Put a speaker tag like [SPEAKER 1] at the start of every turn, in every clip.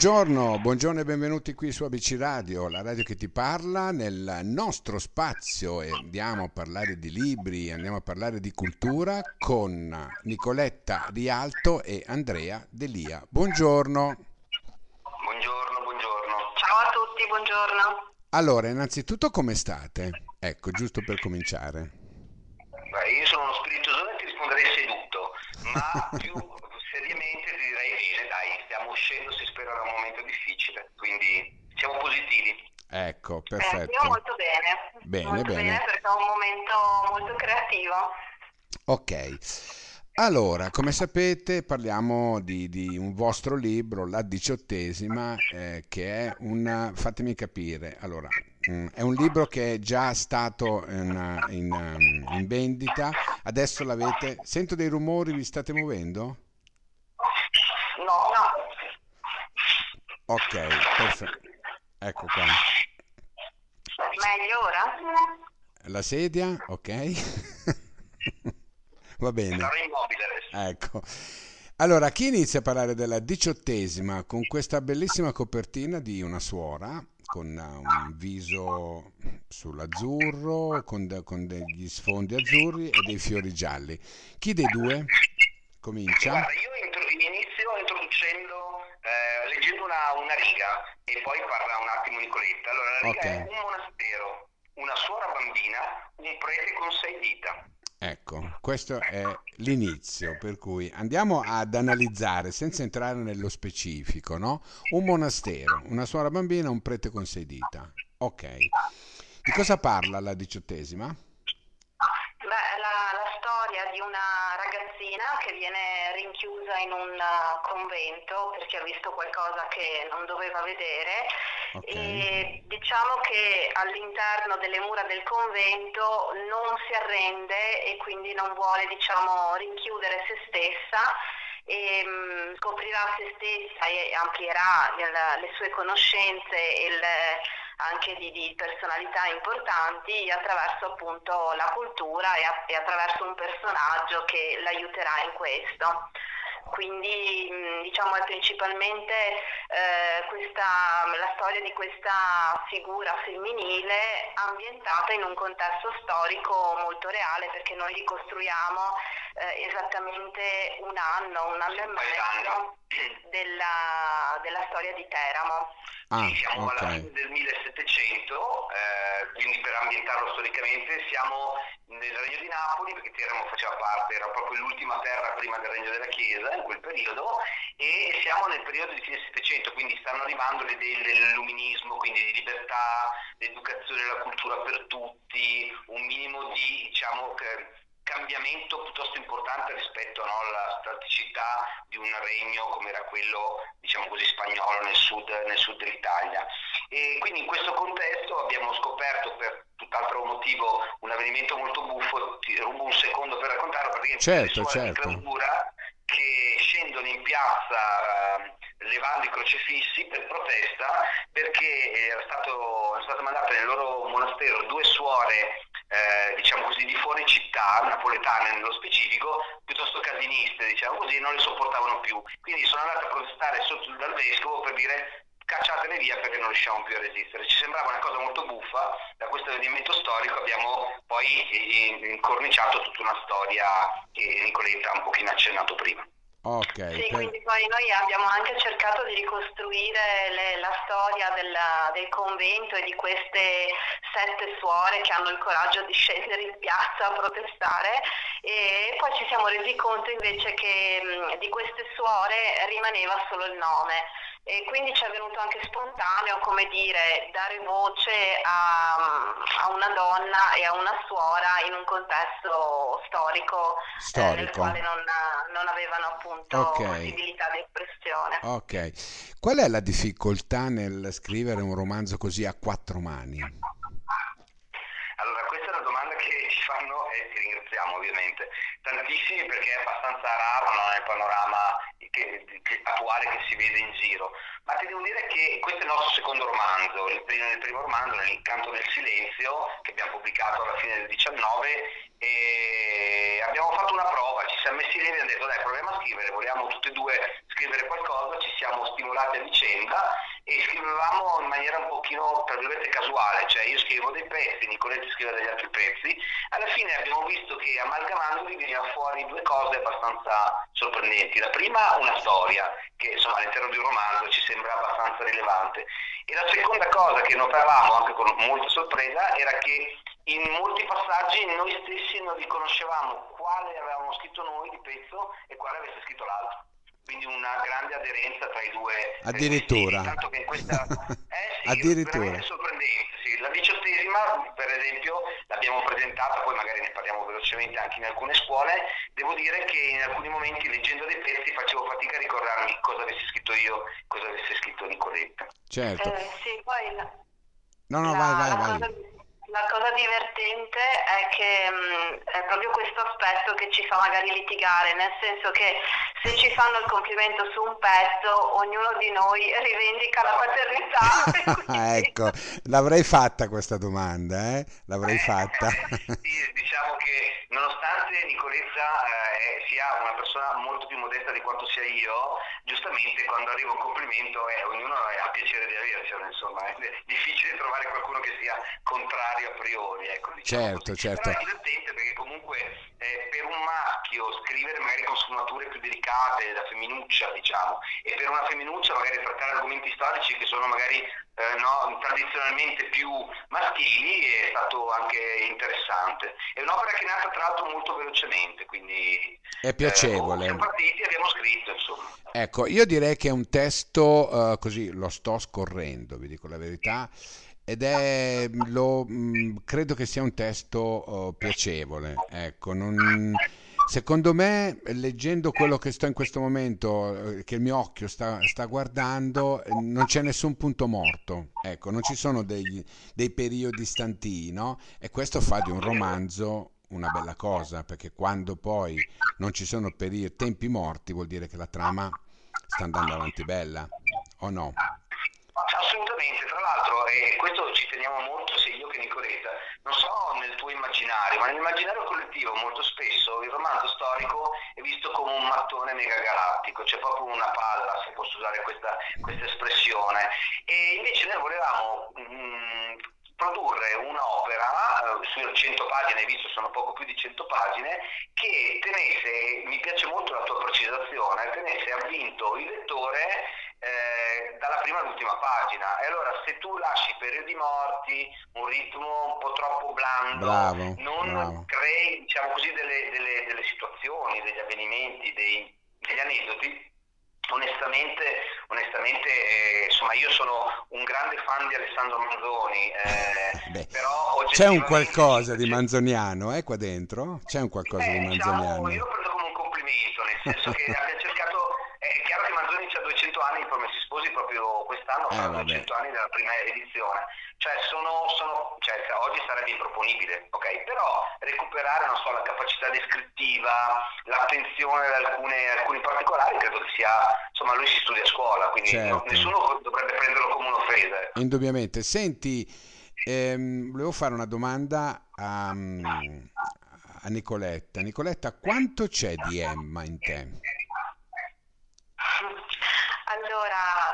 [SPEAKER 1] Buongiorno, buongiorno e benvenuti qui su ABC Radio, la radio che ti parla nel nostro spazio e andiamo a parlare di libri, andiamo a parlare di cultura con Nicoletta Rialto e Andrea Delia. Buongiorno.
[SPEAKER 2] Buongiorno, buongiorno. Ciao a tutti, buongiorno.
[SPEAKER 1] Allora, innanzitutto come state? Ecco, giusto per cominciare.
[SPEAKER 2] Beh, io sono uno spiritoso e ti risponderei seduto, ma più seriamente ti direi bene, dai, stiamo da un momento difficile, quindi siamo positivi.
[SPEAKER 1] Ecco, perfetto.
[SPEAKER 3] Eh, molto bene.
[SPEAKER 1] Bene,
[SPEAKER 3] molto
[SPEAKER 1] bene.
[SPEAKER 3] bene perché è un momento molto creativo.
[SPEAKER 1] Ok. Allora, come sapete, parliamo di, di un vostro libro, La diciottesima, eh, che è una... fatemi capire, allora, mm, è un libro che è già stato in, in, in vendita, adesso l'avete... Sento dei rumori, vi state muovendo?
[SPEAKER 3] No.
[SPEAKER 1] Ok, perfetto. Ecco qua.
[SPEAKER 3] Meglio ora?
[SPEAKER 1] La sedia, ok. Va bene. Ecco. Allora, chi inizia a parlare della diciottesima con questa bellissima copertina di una suora con uh, un viso sull'azzurro, con, con degli sfondi azzurri e dei fiori gialli. Chi dei due comincia?
[SPEAKER 2] Guarda, io intro- inizio introducendo, eh, leggendo una, riga e poi parla un attimo Nicoletta. Allora, la riga
[SPEAKER 1] Ok.
[SPEAKER 2] è un monastero, una suora bambina, un prete con sei dita.
[SPEAKER 1] Ecco, questo è l'inizio, per cui andiamo ad analizzare senza entrare nello specifico, no? Un monastero, una suora bambina, un prete con sei dita. Ok. Di cosa parla la diciottesima?
[SPEAKER 3] Visto qualcosa che non doveva vedere
[SPEAKER 1] Ok.
[SPEAKER 3] e diciamo che all'interno delle mura del convento non si arrende e quindi non vuole diciamo rinchiudere se stessa e mm, scoprirà se stessa e amplierà il- le sue conoscenze e il- anche di, di personalità importanti attraverso appunto la cultura e, a- e attraverso un personaggio che l'aiuterà in questo. Quindi mh, diciamo è principalmente eh, questa, la storia di questa figura femminile ambientata in un contesto storico molto reale perché noi ricostruiamo eh, esattamente un anno, un anno e mezzo della, della storia di Teramo.
[SPEAKER 1] Ah,
[SPEAKER 2] Sì, siamo alla fine del 1700, eh, quindi per ambientarlo storicamente siamo nel Regno di Napoli, perché Teramo faceva parte, era proprio l'ultima terra prima del Regno della Chiesa in quel periodo, e siamo nel periodo di fine Settecento, quindi stanno arrivando le idee dell'illuminismo, quindi di libertà, l'educazione e la cultura per tutti, un minimo di, diciamo, che- cambiamento piuttosto importante rispetto no, alla staticità di un regno come era quello diciamo così spagnolo nel sud, nel sud dell'Italia e quindi in questo contesto abbiamo scoperto per tutt'altro motivo un avvenimento molto buffo ti rubo un secondo per raccontarlo praticamente
[SPEAKER 1] Certo, certo.
[SPEAKER 2] clausura che scendono in piazza eh, levando i crocefissi per protesta perché era stato, erano state mandate nel loro monastero due suore eh, diciamo così di fuori città, napoletane nello specifico, piuttosto casiniste diciamo così, non le sopportavano più. Quindi sono andate a protestare sotto dal vescovo per dire cacciatele via perché non riusciamo più a resistere. Ci sembrava una cosa molto buffa, da questo avvenimento storico abbiamo poi eh, incorniciato tutta una storia che Nicoletta ha un pochino accennato prima.
[SPEAKER 1] Ok,
[SPEAKER 3] Sì,
[SPEAKER 1] per-
[SPEAKER 3] quindi poi noi abbiamo anche cercato di ricostruire le- la storia della- del convento e di queste sette suore che hanno il coraggio di scendere in piazza a protestare e poi ci siamo resi conto invece che mh, di queste suore rimaneva solo il nome e quindi ci è venuto anche spontaneo, come dire, dare voce a, a una donna e a una suora in un contesto storico, eh, nel
[SPEAKER 1] Storico.
[SPEAKER 3] quale non, non avevano appunto
[SPEAKER 1] Ok.
[SPEAKER 3] possibilità di espressione.
[SPEAKER 1] ok. Qual è la difficoltà nel scrivere un romanzo così a quattro mani?
[SPEAKER 2] Allora, questa è una domanda che ci fanno e ti ringraziamo ovviamente tantissimi perché è abbastanza raro no, nel panorama che- che- attuale che si vede in giro. Ma ti devo dire che questo è il nostro secondo romanzo, il primo, il primo romanzo, L'incanto del silenzio, che abbiamo pubblicato alla fine del 19 e abbiamo fatto una prova, ci siamo messi lì e abbiamo detto dai proviamo a scrivere, vogliamo tutti e due scrivere qualcosa, ci siamo stimolati a vicenda e scrivevamo in maniera un pochino, tra virgolette, casuale, cioè io scrivevo dei pezzi, Nicoletti scriveva degli altri pezzi, alla fine abbiamo visto che amalgamandoli veniva fuori due cose abbastanza sorprendenti. La prima una storia, che insomma all'interno di un romanzo ci sembra abbastanza rilevante, e la seconda cosa che notavamo anche con molta sorpresa era che in molti passaggi noi stessi non riconoscevamo quale avevamo scritto noi di pezzo e quale avesse scritto l'altro. Quindi una grande aderenza tra i due.
[SPEAKER 1] Addirittura.
[SPEAKER 2] Tanto che questa, eh sì,
[SPEAKER 1] Addirittura.
[SPEAKER 2] veramente sorprendente. Sì. La diciottesima, per esempio, l'abbiamo presentata, poi magari ne parliamo velocemente anche in alcune scuole. Devo dire che in alcuni momenti leggendo dei pezzi facevo fatica a ricordarmi cosa avessi scritto io, cosa avesse scritto Nicoletta.
[SPEAKER 1] Certo.
[SPEAKER 3] Eh, sì, poi la,
[SPEAKER 1] No, no,
[SPEAKER 3] la-
[SPEAKER 1] vai, vai,
[SPEAKER 3] la
[SPEAKER 1] vai.
[SPEAKER 3] cosa- la cosa divertente è che mh, è proprio questo aspetto che ci fa magari litigare, nel senso che se ci fanno il complimento su un pezzo, ognuno di noi rivendica la paternità.
[SPEAKER 1] ecco, l'avrei fatta questa domanda, eh? L'avrei
[SPEAKER 2] Eh,
[SPEAKER 1] fatta.
[SPEAKER 2] sì, diciamo che nonostante Nicoletta eh, sia una persona molto più modesta di quanto sia io, giustamente quando arriva un complimento eh, ognuno ha piacere di avercelo, insomma, è difficile trovare qualcuno che sia contrario a priori. Ecco, diciamo
[SPEAKER 1] Certo,
[SPEAKER 2] così.
[SPEAKER 1] certo.
[SPEAKER 2] Però è divertente perché comunque eh, maschio scrivere magari con sfumature più delicate, da femminuccia diciamo, e per una femminuccia magari trattare argomenti storici che sono magari eh, no, tradizionalmente più maschili è stato anche interessante. È un'opera che è nata tra l'altro molto velocemente, quindi
[SPEAKER 1] È
[SPEAKER 2] eh,
[SPEAKER 1] piacevole.
[SPEAKER 2] siamo partiti e abbiamo scritto, insomma.
[SPEAKER 1] Ecco, io direi che è un testo, eh, così lo sto scorrendo, vi dico la verità, ed è, lo, mh, credo che sia un testo eh, piacevole. Ecco, non, secondo me, leggendo quello che sto in questo momento, eh, che il mio occhio sta, sta guardando, eh, non c'è nessun punto morto. Ecco, non ci sono dei, dei periodi stantii, no? E questo fa di un romanzo una bella cosa, perché quando poi non ci sono peri- tempi morti vuol dire che la trama sta andando avanti bella, o no?
[SPEAKER 2] Assolutamente, e questo ci teniamo molto sia io che Nicoletta, non so nel tuo immaginario, ma nell'immaginario collettivo molto spesso il romanzo storico è visto come un mattone megagalattico, c'è proprio una palla, se posso usare questa, questa espressione, e invece noi volevamo mm, produrre un'opera eh, su 100 pagine, hai visto sono poco più di 100 pagine, che tenesse, mi piace molto la tua precisazione, tenesse avvinto il lettore eh, dalla prima all'ultima pagina. E allora se tu lasci periodi morti, un ritmo un po' troppo blando,
[SPEAKER 1] Bravo,
[SPEAKER 2] non
[SPEAKER 1] bravo.
[SPEAKER 2] crei diciamo così delle, delle- delle situazioni, degli avvenimenti, dei- degli aneddoti, onestamente, onestamente eh, insomma io sono un grande fan di Alessandro Manzoni, eh,
[SPEAKER 1] Beh,
[SPEAKER 2] però
[SPEAKER 1] C'è un qualcosa di manzoniano, eh, qua dentro? C'è un qualcosa di
[SPEAKER 2] eh, diciamo,
[SPEAKER 1] manzoniano?
[SPEAKER 2] io lo prendo come un complimento, nel senso che abbia cercato, è chiaro che Manzoni ha 200 anni, i Promessi Sposi quest'anno
[SPEAKER 1] Eh,
[SPEAKER 2] fanno
[SPEAKER 1] vabbè.
[SPEAKER 2] 200 anni dalla prima edizione, cioè sono, sono cioè, oggi sarebbe improponibile, ok? Però recuperare, non so, la capacità descrittiva, l'attenzione ad alcune, alcuni particolari, credo che sia, insomma, lui si studia a scuola, quindi
[SPEAKER 1] Certo.
[SPEAKER 2] no- nessuno dovrebbe prenderlo come un'offesa. ecco.
[SPEAKER 1] Indubbiamente. Senti, ehm, volevo fare una domanda a, a Nicoletta. Nicoletta, quanto c'è di Emma in te?
[SPEAKER 3] Allora,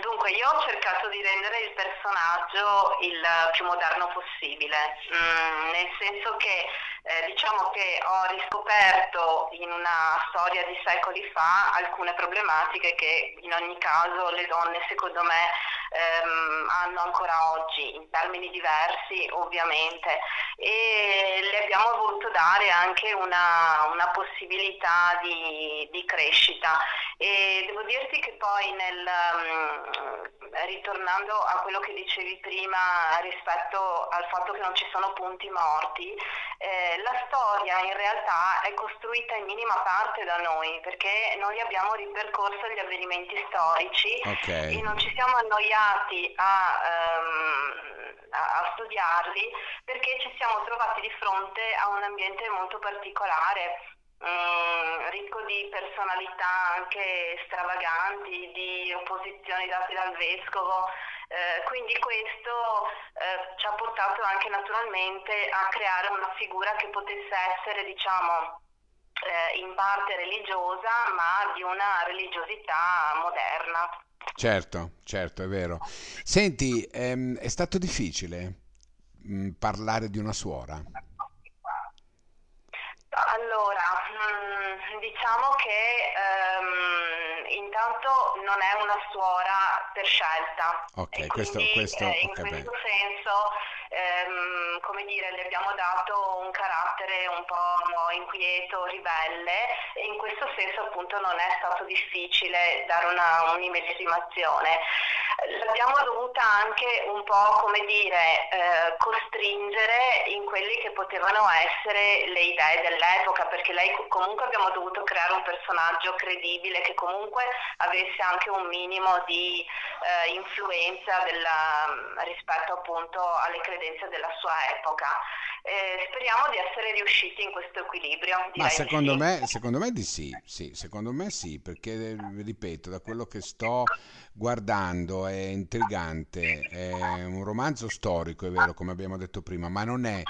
[SPEAKER 3] dunque io ho cercato di rendere il personaggio il più moderno possibile, mm, nel senso che eh, diciamo che ho riscoperto in una storia di secoli fa alcune problematiche che in ogni caso le donne secondo me ehm, hanno ancora oggi in termini diversi ovviamente. E le abbiamo voluto dare anche una, una possibilità di, di crescita e devo dirti che poi nel, mm, ritornando a quello che dicevi prima rispetto al fatto che non ci sono punti morti, eh, la storia in realtà è costruita in minima parte da noi perché noi abbiamo ripercorso gli avvenimenti storici
[SPEAKER 1] Ok.
[SPEAKER 3] e non ci siamo annoiati a, ehm, a- a studiarli perché ci siamo trovati di fronte a un ambiente molto particolare, mm, ricco di personalità anche stravaganti, di opposizioni date dal vescovo. eh, quindi questo eh, ci ha portato anche naturalmente a creare una figura che potesse essere, diciamo, eh, in parte religiosa, ma di una religiosità moderna.
[SPEAKER 1] Certo, certo, è vero. Senti, ehm, è stato difficile mh, parlare di una suora?
[SPEAKER 3] Allora, mh, diciamo che ehm, intanto non è una suora per scelta.
[SPEAKER 1] Ok, questo,
[SPEAKER 3] quindi
[SPEAKER 1] questo,
[SPEAKER 3] eh, in
[SPEAKER 1] ok, bene.
[SPEAKER 3] questo senso, ehm, come dire, le abbiamo dato un carattere un po' inquieto, ribelle e in questo senso appunto non è stato difficile dare una, un'immedesimazione. L'abbiamo dovuta anche un po', come dire, eh, costringere in quelli che potevano essere le idee dell'epoca, perché lei comunque abbiamo dovuto creare un personaggio credibile che comunque avesse anche un minimo di eh, influenza della, rispetto appunto alle credenze della sua epoca. Eh, speriamo di essere riusciti in questo equilibrio.
[SPEAKER 1] Ma secondo
[SPEAKER 3] sì.
[SPEAKER 1] me, secondo me di sì, sì, secondo me sì, perché ripeto, da quello che sto guardando è intrigante, è un romanzo storico, è vero, come abbiamo detto prima, ma non è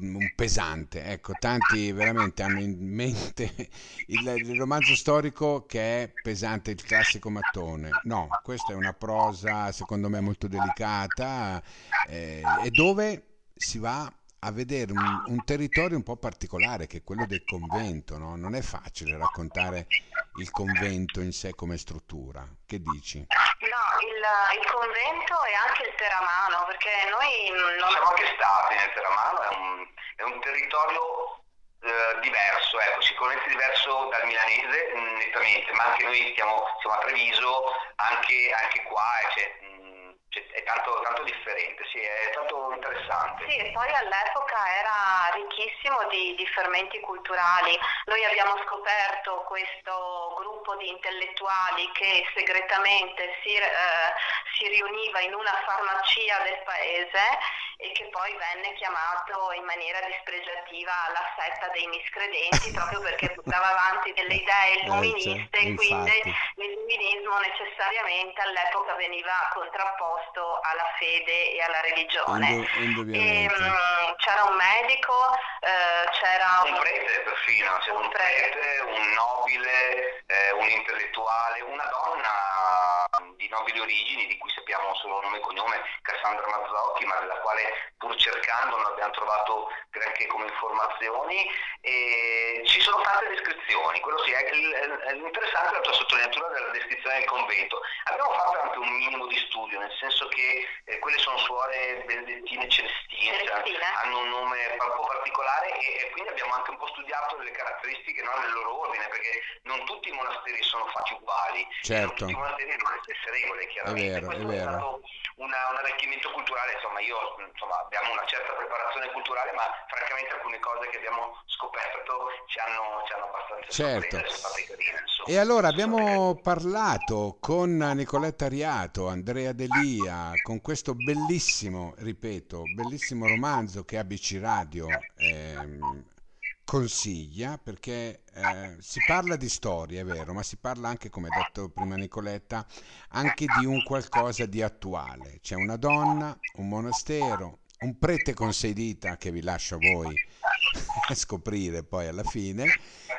[SPEAKER 1] un pesante. Ecco, tanti veramente hanno in mente il, il romanzo storico che è pesante, il classico mattone. No, questa è una prosa secondo me molto delicata eh, e dove si va a vedere un, un territorio un po' particolare che è quello del convento, no? Non è facile raccontare il convento in sé come struttura. Che dici?
[SPEAKER 3] No, il, il convento e anche il Teramano, perché noi non
[SPEAKER 2] Siamo anche stati nel Teramano, è un, è un territorio eh, diverso, ecco, sicuramente diverso dal milanese, nettamente, ma anche noi stiamo, siamo a Treviso, anche, anche qua eh, c'è- è tanto, tanto differente, sì, è stato interessante.
[SPEAKER 3] Sì, e poi all'epoca era ricchissimo di, di fermenti culturali. Noi abbiamo scoperto questo gruppo di intellettuali che segretamente si, eh, si riuniva in una farmacia del paese e che poi venne chiamato in maniera dispregiativa la setta dei miscredenti proprio perché portava avanti delle idee illuministe
[SPEAKER 1] cioè,
[SPEAKER 3] e quindi l'illuminismo necessariamente all'epoca veniva contrapposto alla fede e alla religione.
[SPEAKER 1] Indu-
[SPEAKER 3] E, mm, c'era un medico, eh, c'era
[SPEAKER 2] Un prete perfino, un prete, un nobile, eh, un intellettuale, una donna di nobili origini, di cui sappiamo solo nome e cognome, Cassandra Mazzocchi, ma della quale pur cercando non abbiamo trovato granché come informazioni. E ci sono tante descrizioni, quello sì, è è la tua sottolineatura della descrizione del convento. Abbiamo fatto anche un minimo di studio, nel senso che eh, quelle sono suore benedettine celestine, cioè,
[SPEAKER 3] Celestine.
[SPEAKER 2] hanno un nome un po' particolare e, e quindi abbiamo anche un po' studiato le caratteristiche no, del loro ordine, perché non tutti i monasteri sono fatti uguali, e non
[SPEAKER 1] Certo.
[SPEAKER 2] tutti i monasteri hanno le stesse regole, chiaramente.
[SPEAKER 1] vero, è
[SPEAKER 2] Questo
[SPEAKER 1] vero.
[SPEAKER 2] stato una- un arricchimento culturale, insomma, io insomma, abbiamo una certa preparazione culturale, ma francamente alcune cose che abbiamo scoperto ci hanno, ci hanno abbastanza
[SPEAKER 1] Certo.
[SPEAKER 2] carine.
[SPEAKER 1] E allora abbiamo parlato con Nicoletta Riato, Andrea Delia, con questo bellissimo, ripeto, bellissimo romanzo che ABC Radio ehm, consiglia, perché eh, si parla di storia, è vero, ma si parla anche, come ha detto prima Nicoletta, anche di un qualcosa di attuale. C'è una donna, un monastero, un prete con sei dita che vi lascio a voi scoprire poi alla fine.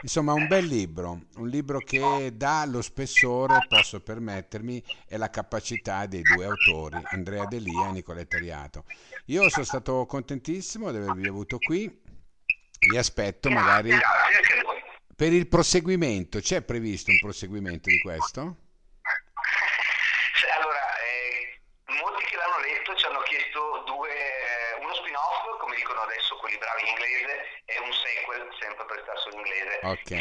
[SPEAKER 1] Insomma, un bel libro, un libro che dà lo spessore, posso permettermi, e la capacità dei due autori, Andrea Delia e Nicoletta Riato. Io sono stato contentissimo di avervi avuto qui, vi aspetto magari per il proseguimento. C'è previsto un proseguimento di questo?
[SPEAKER 2] Cioè, allora, eh, molti che l'hanno letto ci hanno chiesto due, eh, uno spin-off, come dicono adesso quelli bravi in inglese, e un sequel, sempre per stare sull'inglese.
[SPEAKER 1] Ok.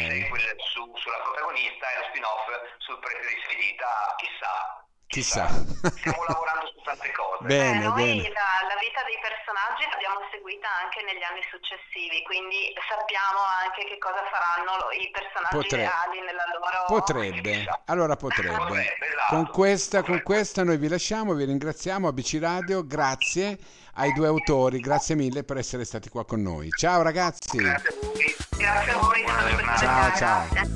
[SPEAKER 2] Su- sulla protagonista e lo spin-off sul prete di Svedita, chissà.
[SPEAKER 1] Chissà.
[SPEAKER 2] Stiamo lavorando su tante cose.
[SPEAKER 1] Bene,
[SPEAKER 3] Eh, noi
[SPEAKER 1] bene.
[SPEAKER 3] La, la vita dei personaggi l'abbiamo seguita anche negli anni successivi, quindi sappiamo anche che cosa faranno i personaggi
[SPEAKER 1] Potre-
[SPEAKER 3] reali nella loro...
[SPEAKER 1] Potrebbe, allora potrebbe.
[SPEAKER 2] Potrebbe, esatto.
[SPEAKER 1] Con questa, con
[SPEAKER 2] Potrebbe.
[SPEAKER 1] questa noi vi lasciamo, vi ringraziamo, ABC Radio, grazie ai due autori, grazie mille per essere stati qua con noi. Ciao ragazzi,
[SPEAKER 2] Grazie a voi.
[SPEAKER 3] Grazie a voi.
[SPEAKER 2] Buona giornata.
[SPEAKER 1] ciao ciao.